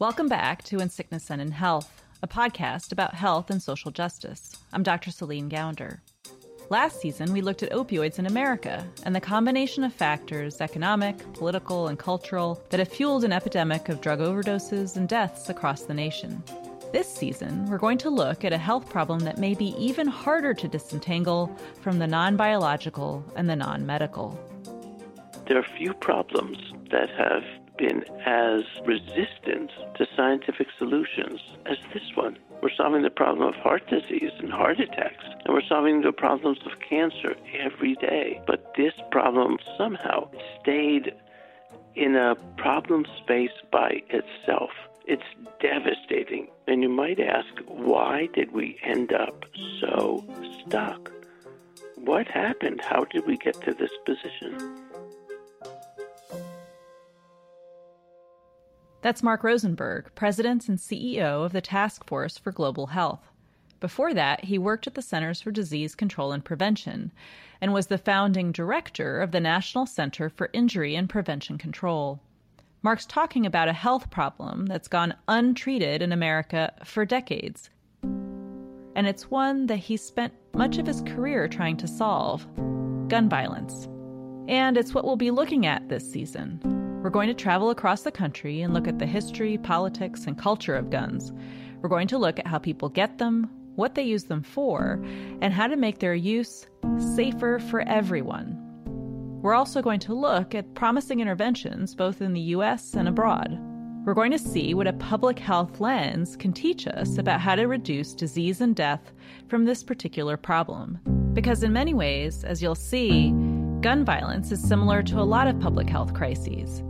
Welcome back to In Sickness and in Health, a podcast about health and social justice. I'm Dr. Celine Gounder. Last season, we looked at opioids in America and the combination of factors, economic, political, and cultural, that have fueled an epidemic of drug overdoses and deaths across the nation. This season, we're going to look at a health problem that may be even harder to disentangle from the non biological and the non medical. There are few problems that have been as resistant to scientific solutions as this one. We're solving the problem of heart disease and heart attacks, and we're solving the problems of cancer every day. But this problem somehow stayed in a problem space by itself. It's devastating. And you might ask, why did we end up so stuck? What happened? How did we get to this position? That's Mark Rosenberg, President and CEO of the Task Force for Global Health. Before that, he worked at the Centers for Disease Control and Prevention and was the founding director of the National Center for Injury and Prevention Control. Mark's talking about a health problem that's gone untreated in America for decades. And it's one that he spent much of his career trying to solve gun violence. And it's what we'll be looking at this season. We're going to travel across the country and look at the history, politics, and culture of guns. We're going to look at how people get them, what they use them for, and how to make their use safer for everyone. We're also going to look at promising interventions both in the US and abroad. We're going to see what a public health lens can teach us about how to reduce disease and death from this particular problem. Because, in many ways, as you'll see, gun violence is similar to a lot of public health crises.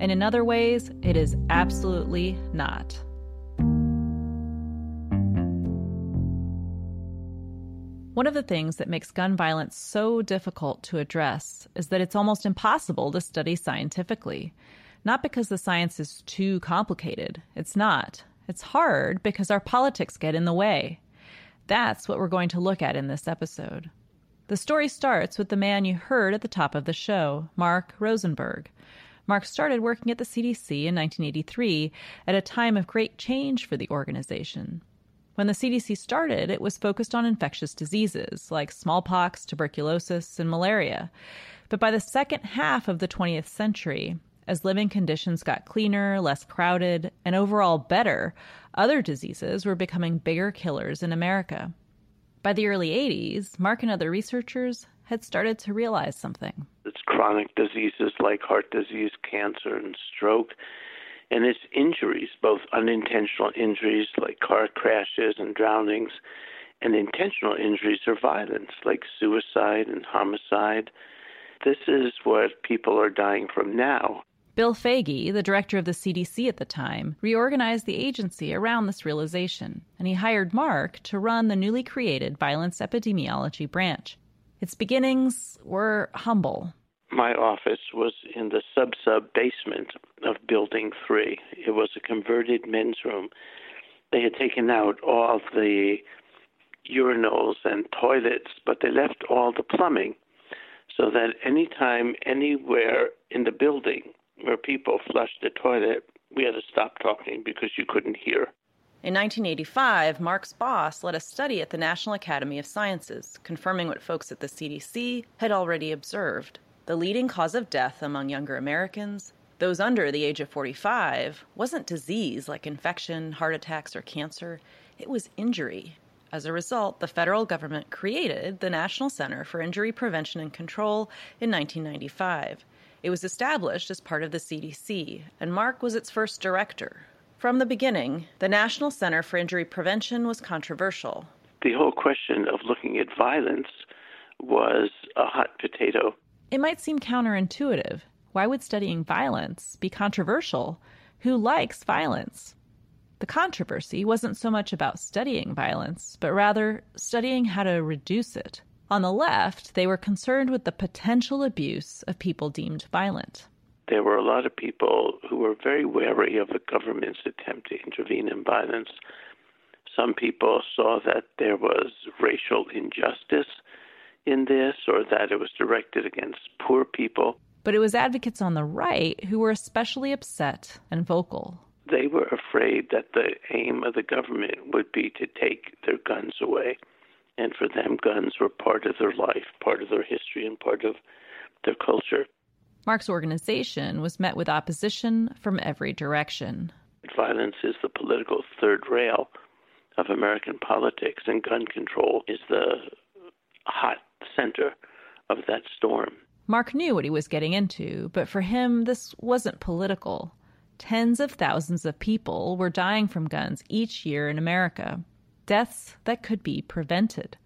And in other ways, it is absolutely not. One of the things that makes gun violence so difficult to address is that it's almost impossible to study scientifically. Not because the science is too complicated, it's not. It's hard because our politics get in the way. That's what we're going to look at in this episode. The story starts with the man you heard at the top of the show, Mark Rosenberg. Mark started working at the CDC in 1983 at a time of great change for the organization. When the CDC started, it was focused on infectious diseases like smallpox, tuberculosis, and malaria. But by the second half of the 20th century, as living conditions got cleaner, less crowded, and overall better, other diseases were becoming bigger killers in America. By the early 80s, Mark and other researchers had started to realize something. It's chronic diseases like heart disease, cancer, and stroke and its injuries, both unintentional injuries like car crashes and drownings, and intentional injuries or violence like suicide and homicide. This is what people are dying from now. Bill Foege, the director of the CDC at the time, reorganized the agency around this realization, and he hired Mark to run the newly created Violence Epidemiology branch. Its beginnings were humble my office was in the sub sub basement of Building 3. It was a converted men's room. They had taken out all the urinals and toilets, but they left all the plumbing so that anytime, anywhere in the building where people flushed the toilet, we had to stop talking because you couldn't hear. In 1985, Mark's boss led a study at the National Academy of Sciences, confirming what folks at the CDC had already observed. The leading cause of death among younger Americans, those under the age of 45, wasn't disease like infection, heart attacks, or cancer. It was injury. As a result, the federal government created the National Center for Injury Prevention and Control in 1995. It was established as part of the CDC, and Mark was its first director. From the beginning, the National Center for Injury Prevention was controversial. The whole question of looking at violence was a hot potato it might seem counterintuitive. Why would studying violence be controversial? Who likes violence? The controversy wasn't so much about studying violence, but rather studying how to reduce it. On the left, they were concerned with the potential abuse of people deemed violent. There were a lot of people who were very wary of the government's attempt to intervene in violence. Some people saw that there was racial injustice in this or that it was directed against poor people. But it was advocates on the right who were especially upset and vocal. They were afraid that the aim of the government would be to take their guns away. And for them, guns were part of their life, part of their history, and part of their culture. Mark's organization was met with opposition from every direction. Violence is the political third rail of American politics, and gun control is the hot center of that storm. Mark knew what he was getting into, but for him, this wasn't political. Tens of thousands of people were dying from guns each year in America, deaths that could be prevented.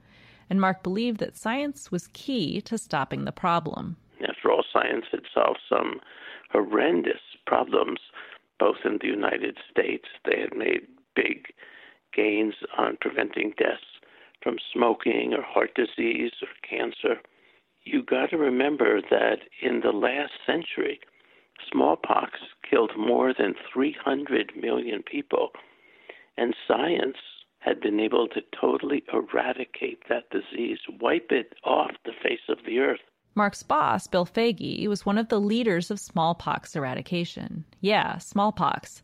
And Mark believed that science was key to stopping the problem. After all, science had solved some horrendous problems, both in the United States. They had made big gains on preventing deaths from smoking or heart disease or cancer you got to remember that in the last century, smallpox killed more than 300 million people, and science had been able to totally eradicate that disease, wipe it off the face of the earth. Mark's boss, Bill Foege, was one of the leaders of smallpox eradication. Yeah, smallpox.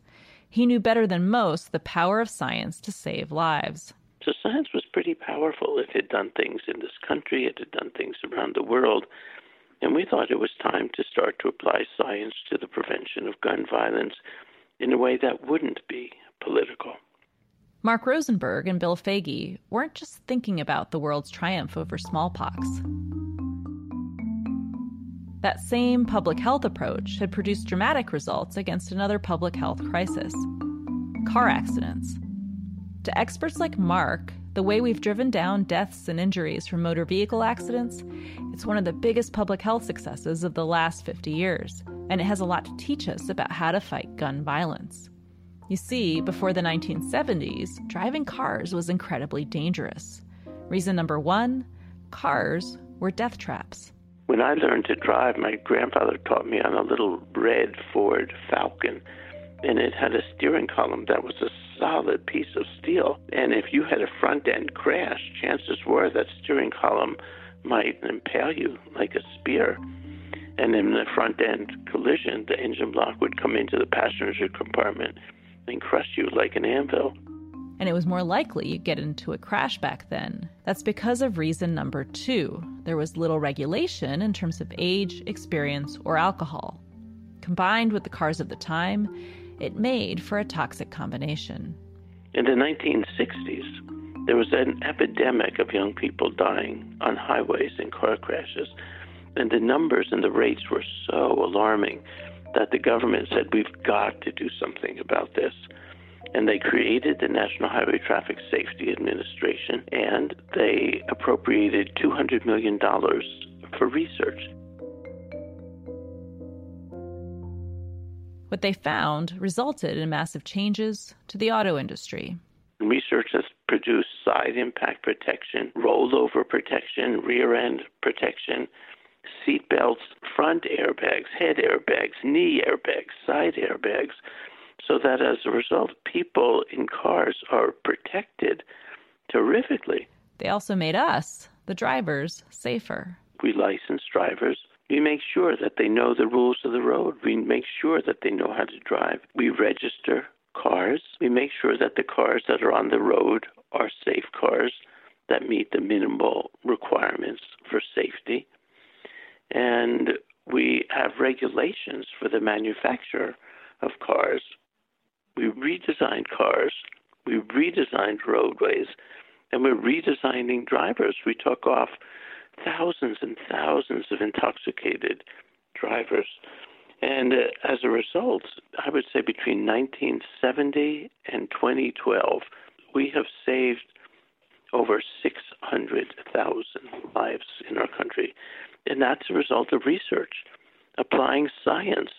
He knew better than most the power of science to save lives. So science was pretty powerful. It had done things in this country, it had done things around the world. And we thought it was time to start to apply science to the prevention of gun violence in a way that wouldn't be political. Mark Rosenberg and Bill Foege weren't just thinking about the world's triumph over smallpox. That same public health approach had produced dramatic results against another public health crisis car accidents. To experts like Mark, the way we've driven down deaths and injuries from motor vehicle accidents, it's one of the biggest public health successes of the last 50 years, and it has a lot to teach us about how to fight gun violence. You see, before the 1970s, driving cars was incredibly dangerous. Reason number one cars were death traps. When I learned to drive, my grandfather taught me on a little red Ford Falcon, and it had a steering column that was a solid piece of steel. And if you had a front end crash, chances were that steering column might impale you like a spear. And in the front end collision, the engine block would come into the passenger compartment and crush you like an anvil. And it was more likely you'd get into a crash back then. That's because of reason number two there was little regulation in terms of age, experience, or alcohol. Combined with the cars of the time, it made for a toxic combination. In the 1960s, there was an epidemic of young people dying on highways in car crashes, and the numbers and the rates were so alarming that the government said, We've got to do something about this. And they created the National Highway Traffic Safety Administration, and they appropriated $200 million for research. What they found resulted in massive changes to the auto industry. Research has produced side impact protection, rollover protection, rear end protection, seat belts, front airbags, head airbags, knee airbags, side airbags, so that as a result, people in cars are protected terrifically. They also made us, the drivers, safer. We license drivers we make sure that they know the rules of the road. We make sure that they know how to drive. We register cars. We make sure that the cars that are on the road are safe cars that meet the minimal requirements for safety. And we have regulations for the manufacture of cars. We redesigned cars, we redesigned roadways, and we're redesigning drivers. We took off thousands and thousands of intoxicated drivers. And uh, as a result, I would say between 1970 and 2012, we have saved over 600,000 lives in our country. And that's a result of research, applying science,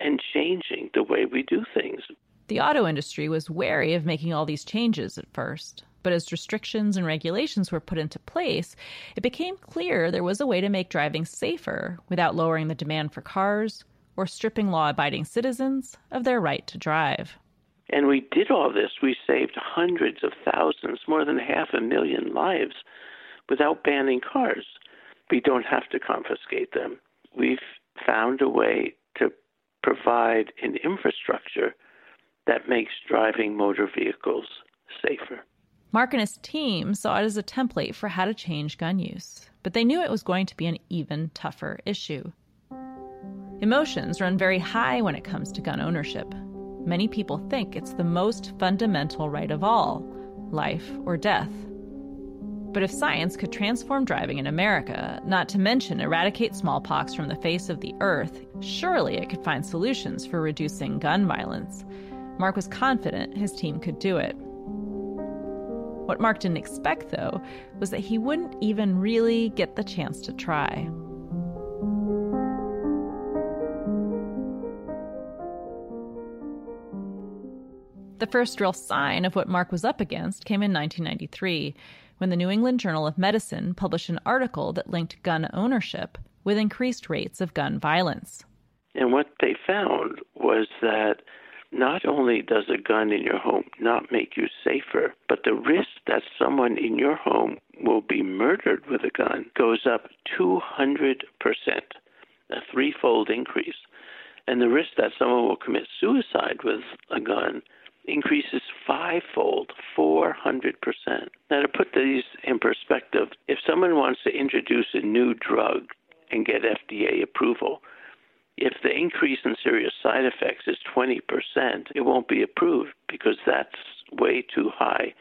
and changing the way we do things. The auto industry was wary of making all these changes at first. But as restrictions and regulations were put into place, it became clear there was a way to make driving safer without lowering the demand for cars or stripping law abiding citizens of their right to drive. And we did all this. We saved hundreds of thousands, more than half a million lives without banning cars. We don't have to confiscate them. We've found a way to provide an infrastructure that makes driving motor vehicles safer. Mark and his team saw it as a template for how to change gun use, but they knew it was going to be an even tougher issue. Emotions run very high when it comes to gun ownership. Many people think it's the most fundamental right of all life or death. But if science could transform driving in America, not to mention eradicate smallpox from the face of the earth, surely it could find solutions for reducing gun violence. Mark was confident his team could do it. What Mark didn't expect, though, was that he wouldn't even really get the chance to try. The first real sign of what Mark was up against came in 1993 when the New England Journal of Medicine published an article that linked gun ownership with increased rates of gun violence. And what they found was that not only does a gun in your home not make you safer, but the risk that someone in your home will be murdered with a gun goes up 200%, a threefold increase. And the risk that someone will commit suicide with a gun increases fivefold, 400%. Now, to put these in perspective, if someone wants to introduce a new drug and get FDA approval, if the increase in serious side effects is 20%, it won't be approved because that's way too high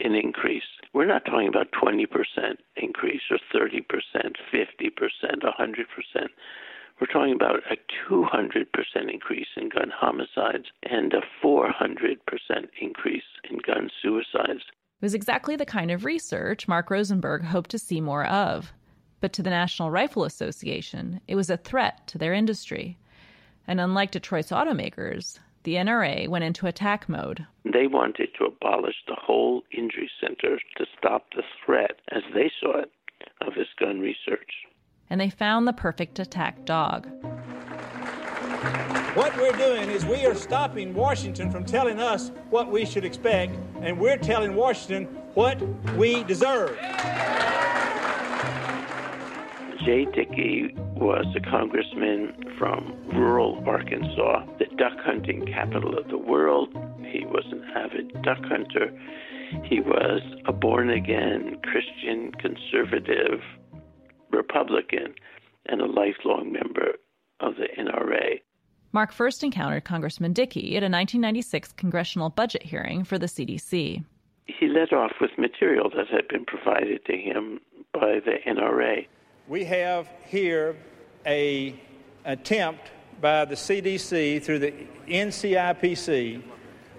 an increase. We're not talking about 20% increase or 30%, 50%, 100%. We're talking about a 200% increase in gun homicides and a 400% increase in gun suicides. It was exactly the kind of research Mark Rosenberg hoped to see more of. But to the National Rifle Association, it was a threat to their industry. And unlike Detroit's automakers, the NRA went into attack mode. They wanted to abolish the whole injury center to stop the threat, as they saw it, of this gun research. And they found the perfect attack dog. What we're doing is we are stopping Washington from telling us what we should expect, and we're telling Washington what we deserve. Jay Dickey was a congressman from rural Arkansas, the duck hunting capital of the world. He was an avid duck hunter. He was a born again Christian conservative Republican and a lifelong member of the NRA. Mark first encountered Congressman Dickey at a 1996 congressional budget hearing for the CDC. He led off with material that had been provided to him by the NRA we have here a attempt by the CDC through the NCIPC,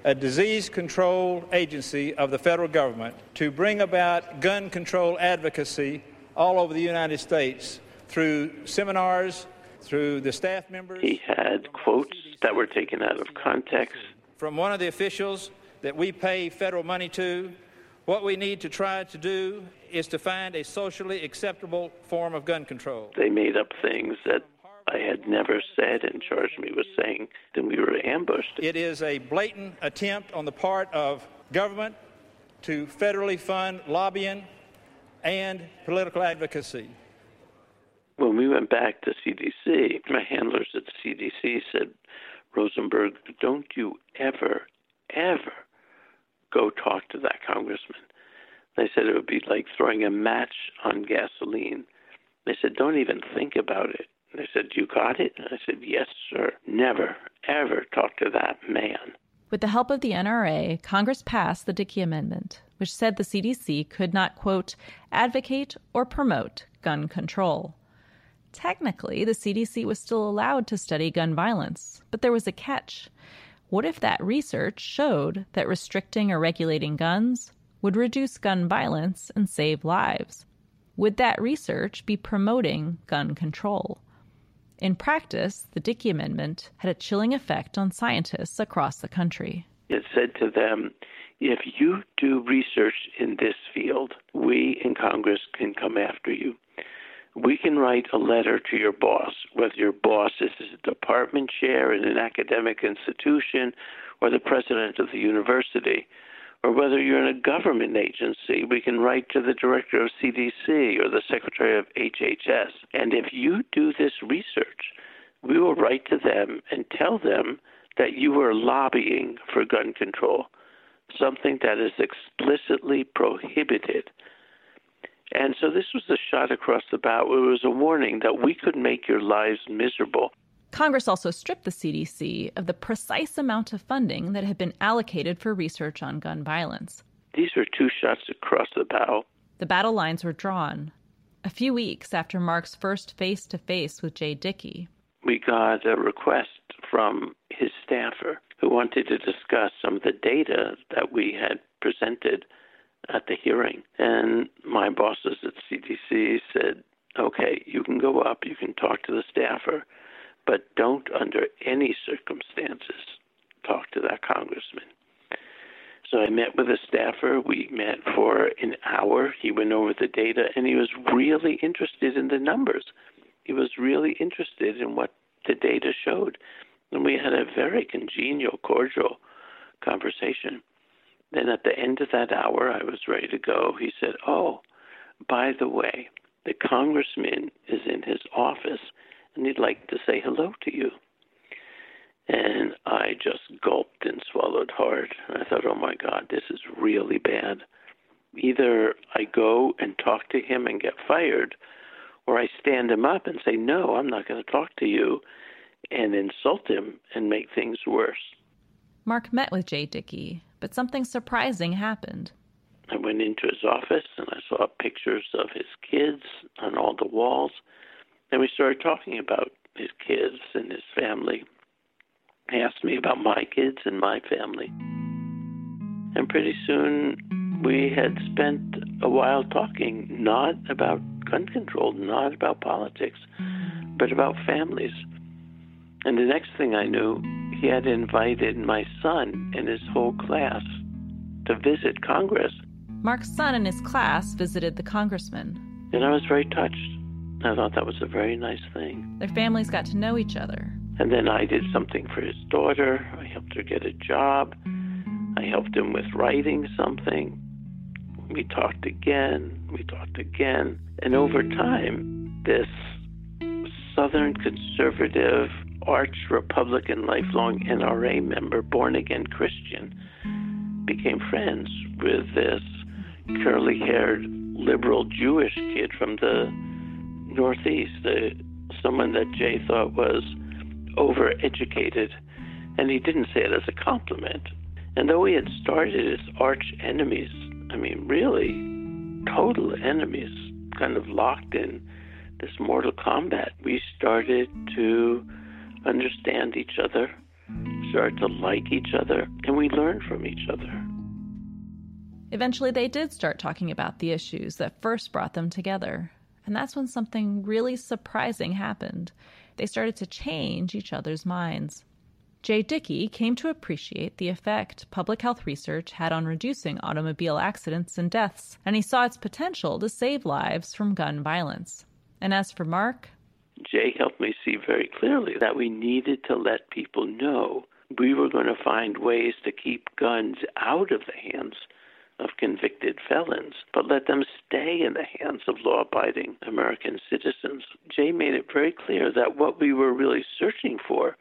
a disease control agency of the federal government, to bring about gun control advocacy all over the United States through seminars, through the staff members. He had quotes that were taken out of context. From one of the officials that we pay federal money to, what we need to try to do is to find a socially acceptable form of gun control. They made up things that I had never said and charged me with saying, then we were ambushed. It is a blatant attempt on the part of government to federally fund lobbying and political advocacy. When we went back to CDC, my handlers at CDC said, Rosenberg, don't you ever, ever go talk to that congressman. They said it would be like throwing a match on gasoline. They said, don't even think about it. They said, You got it? I said, Yes, sir. Never, ever talk to that man. With the help of the NRA, Congress passed the Dickey Amendment, which said the CDC could not, quote, advocate or promote gun control. Technically, the CDC was still allowed to study gun violence, but there was a catch. What if that research showed that restricting or regulating guns would reduce gun violence and save lives? Would that research be promoting gun control? In practice, the Dickey Amendment had a chilling effect on scientists across the country. It said to them, if you do research in this field, we in Congress can come after you. We can write a letter to your boss, whether your boss is a department chair in an academic institution or the president of the university or whether you're in a government agency, we can write to the director of CDC or the secretary of HHS. And if you do this research, we will write to them and tell them that you are lobbying for gun control, something that is explicitly prohibited. And so this was a shot across the bow. It was a warning that we could make your lives miserable. Congress also stripped the CDC of the precise amount of funding that had been allocated for research on gun violence. These were two shots across the bow. The battle lines were drawn. A few weeks after Mark's first face to face with Jay Dickey, we got a request from his staffer who wanted to discuss some of the data that we had presented at the hearing. And my bosses at CDC said, okay, you can go up, you can talk to the staffer, but don't under any circumstances talk to that congressman. So I met with a staffer. We met for an hour. He went over the data and he was really interested in the numbers. He was really interested in what the data showed. And we had a very congenial, cordial conversation. Then at the end of that hour, I was ready to go. He said, Oh, by the way, the congressman is in his office and he'd like to say hello to you. And I just gulped and swallowed hard. I thought, oh my God, this is really bad. Either I go and talk to him and get fired, or I stand him up and say, no, I'm not going to talk to you, and insult him and make things worse. Mark met with Jay Dickey, but something surprising happened. I went into his office and I saw pictures of his kids on all the walls. And we started talking about his kids and his family. He asked me about my kids and my family. And pretty soon we had spent a while talking, not about gun control, not about politics, but about families. And the next thing I knew, he had invited my son and his whole class to visit Congress. Mark's son and his class visited the congressman. And I was very touched. I thought that was a very nice thing. Their families got to know each other. And then I did something for his daughter. I helped her get a job. I helped him with writing something. We talked again. We talked again. And over time, this Southern conservative, arch Republican, lifelong NRA member, born again Christian, became friends with this curly haired liberal Jewish kid from the Northeast, uh, someone that Jay thought was overeducated. And he didn't say it as a compliment. And though we had started as arch enemies, I mean, really total enemies, kind of locked in this mortal combat, we started to understand each other, start to like each other, and we learn from each other. Eventually, they did start talking about the issues that first brought them together. And that's when something really surprising happened. They started to change each other's minds. Jay Dickey came to appreciate the effect public health research had on reducing automobile accidents and deaths, and he saw its potential to save lives from gun violence. And as for Mark, Jay helped me see very clearly that we needed to let people know we were going to find ways to keep guns out of the hands of convicted felons, but let them stay in the hands of law abiding American citizens. Jay made it very clear that what we were really searching for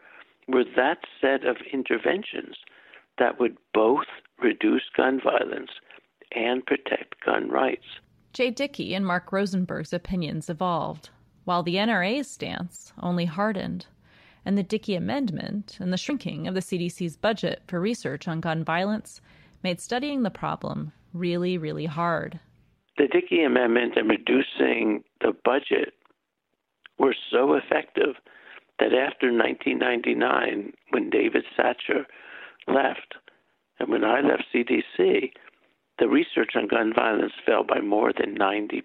were that set of interventions that would both reduce gun violence and protect gun rights. Jay Dickey and Mark Rosenberg's opinions evolved, while the NRA's stance only hardened, and the Dickey Amendment and the shrinking of the CDC's budget for research on gun violence made studying the problem really, really hard. The Dickey Amendment and reducing the budget were so effective that after 1999, when David Satcher left, and when I left CDC, the research on gun violence fell by more than 90%.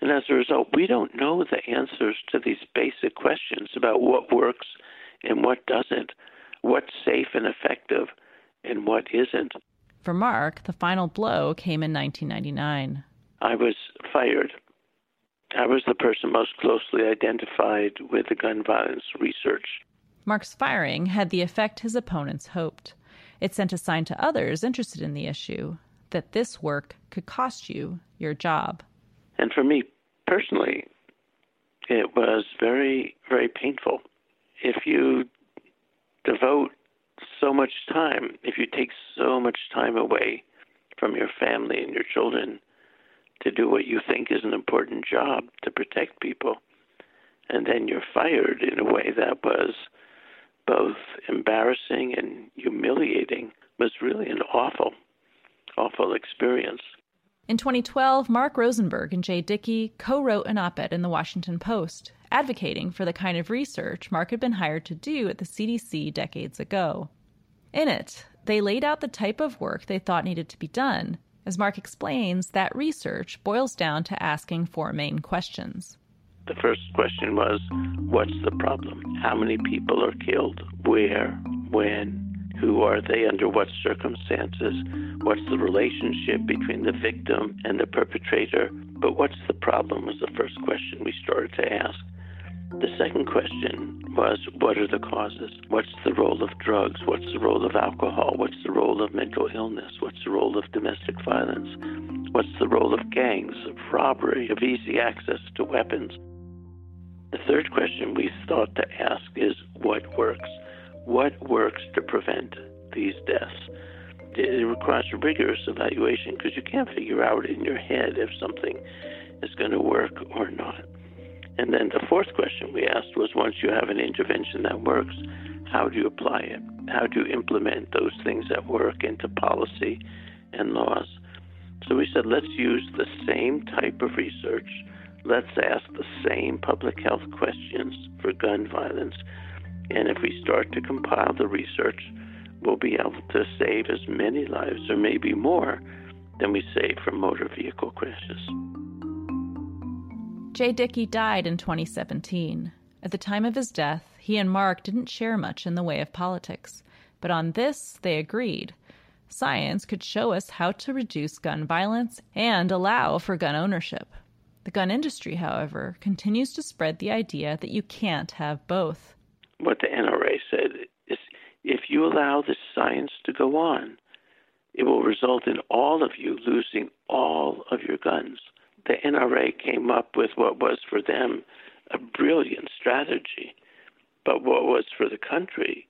And as a result, we don't know the answers to these basic questions about what works and what doesn't, what's safe and effective, and what isn't. For Mark, the final blow came in 1999. I was fired. I was the person most closely identified with the gun violence research. Mark's firing had the effect his opponents hoped. It sent a sign to others interested in the issue that this work could cost you your job. And for me personally, it was very, very painful. If you devote so much time, if you take so much time away from your family and your children to do what you think is an important job to protect people, and then you're fired in a way that was both embarrassing and humiliating, was really an awful, awful experience. In 2012, Mark Rosenberg and Jay Dickey co wrote an op ed in the Washington Post advocating for the kind of research Mark had been hired to do at the CDC decades ago. In it, they laid out the type of work they thought needed to be done. As Mark explains, that research boils down to asking four main questions. The first question was What's the problem? How many people are killed? Where? When? Who are they? Under what circumstances? What's the relationship between the victim and the perpetrator? But what's the problem was the first question we started to ask. The second question was what are the causes? What's the role of drugs? What's the role of alcohol? What's the role of mental illness? What's the role of domestic violence? What's the role of gangs, of robbery, of easy access to weapons? The third question we thought to ask is what works? What works to prevent these deaths? It requires rigorous evaluation because you can't figure out in your head if something is going to work or not. And then the fourth question we asked was once you have an intervention that works, how do you apply it? How do you implement those things that work into policy and laws? So we said, let's use the same type of research. Let's ask the same public health questions for gun violence. And if we start to compile the research, we'll be able to save as many lives, or maybe more, than we save from motor vehicle crashes. Jay Dickey died in 2017. At the time of his death, he and Mark didn't share much in the way of politics, but on this they agreed. Science could show us how to reduce gun violence and allow for gun ownership. The gun industry, however, continues to spread the idea that you can't have both. What the NRA said is if you allow this science to go on, it will result in all of you losing all of your guns the NRA came up with what was for them a brilliant strategy, but what was for the country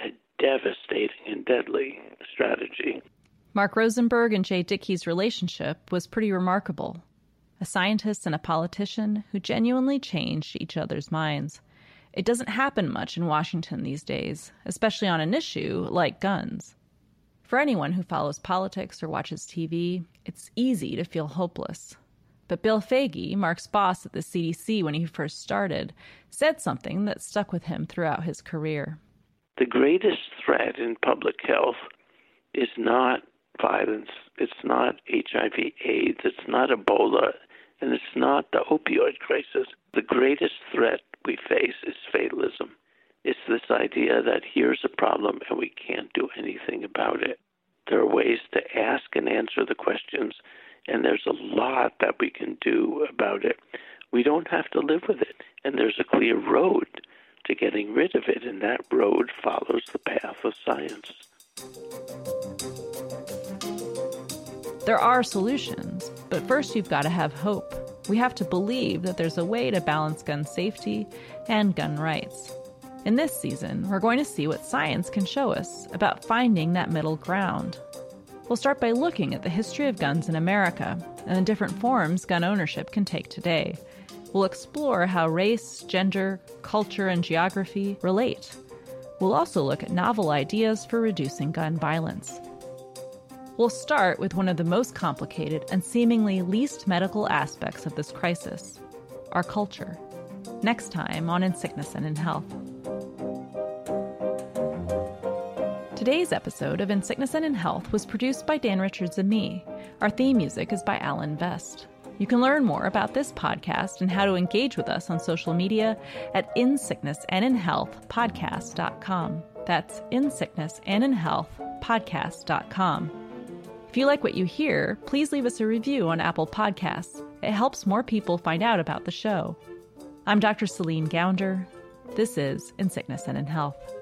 a devastating and deadly strategy. Mark Rosenberg and Jay Dickey's relationship was pretty remarkable. A scientist and a politician who genuinely changed each other's minds. It doesn't happen much in Washington these days, especially on an issue like guns. For anyone who follows politics or watches TV, it's easy to feel hopeless. But Bill Foege, Mark's boss at the CDC when he first started, said something that stuck with him throughout his career. The greatest threat in public health is not violence, it's not HIV AIDS, it's not Ebola, and it's not the opioid crisis. The greatest threat we face is fatalism. It's this idea that here's a problem and we can't do anything about it. There are ways to ask and answer the questions and there's a lot that we can do about it. We don't have to live with it, and there's a clear road to getting rid of it, and that road follows the path of science. There are solutions, but first you've got to have hope. We have to believe that there's a way to balance gun safety and gun rights. In this season, we're going to see what science can show us about finding that middle ground. We'll start by looking at the history of guns in America and the different forms gun ownership can take today. We'll explore how race, gender, culture, and geography relate. We'll also look at novel ideas for reducing gun violence. We'll start with one of the most complicated and seemingly least medical aspects of this crisis our culture. Next time on In Sickness and in Health. Today's episode of In Sickness and in Health was produced by Dan Richards and me. Our theme music is by Alan Vest. You can learn more about this podcast and how to engage with us on social media at In Sickness and in Health podcast.com. That's In Sickness and in Health podcast.com. If you like what you hear, please leave us a review on Apple Podcasts. It helps more people find out about the show. I'm Dr. Celine Gounder. This is In Sickness and in Health.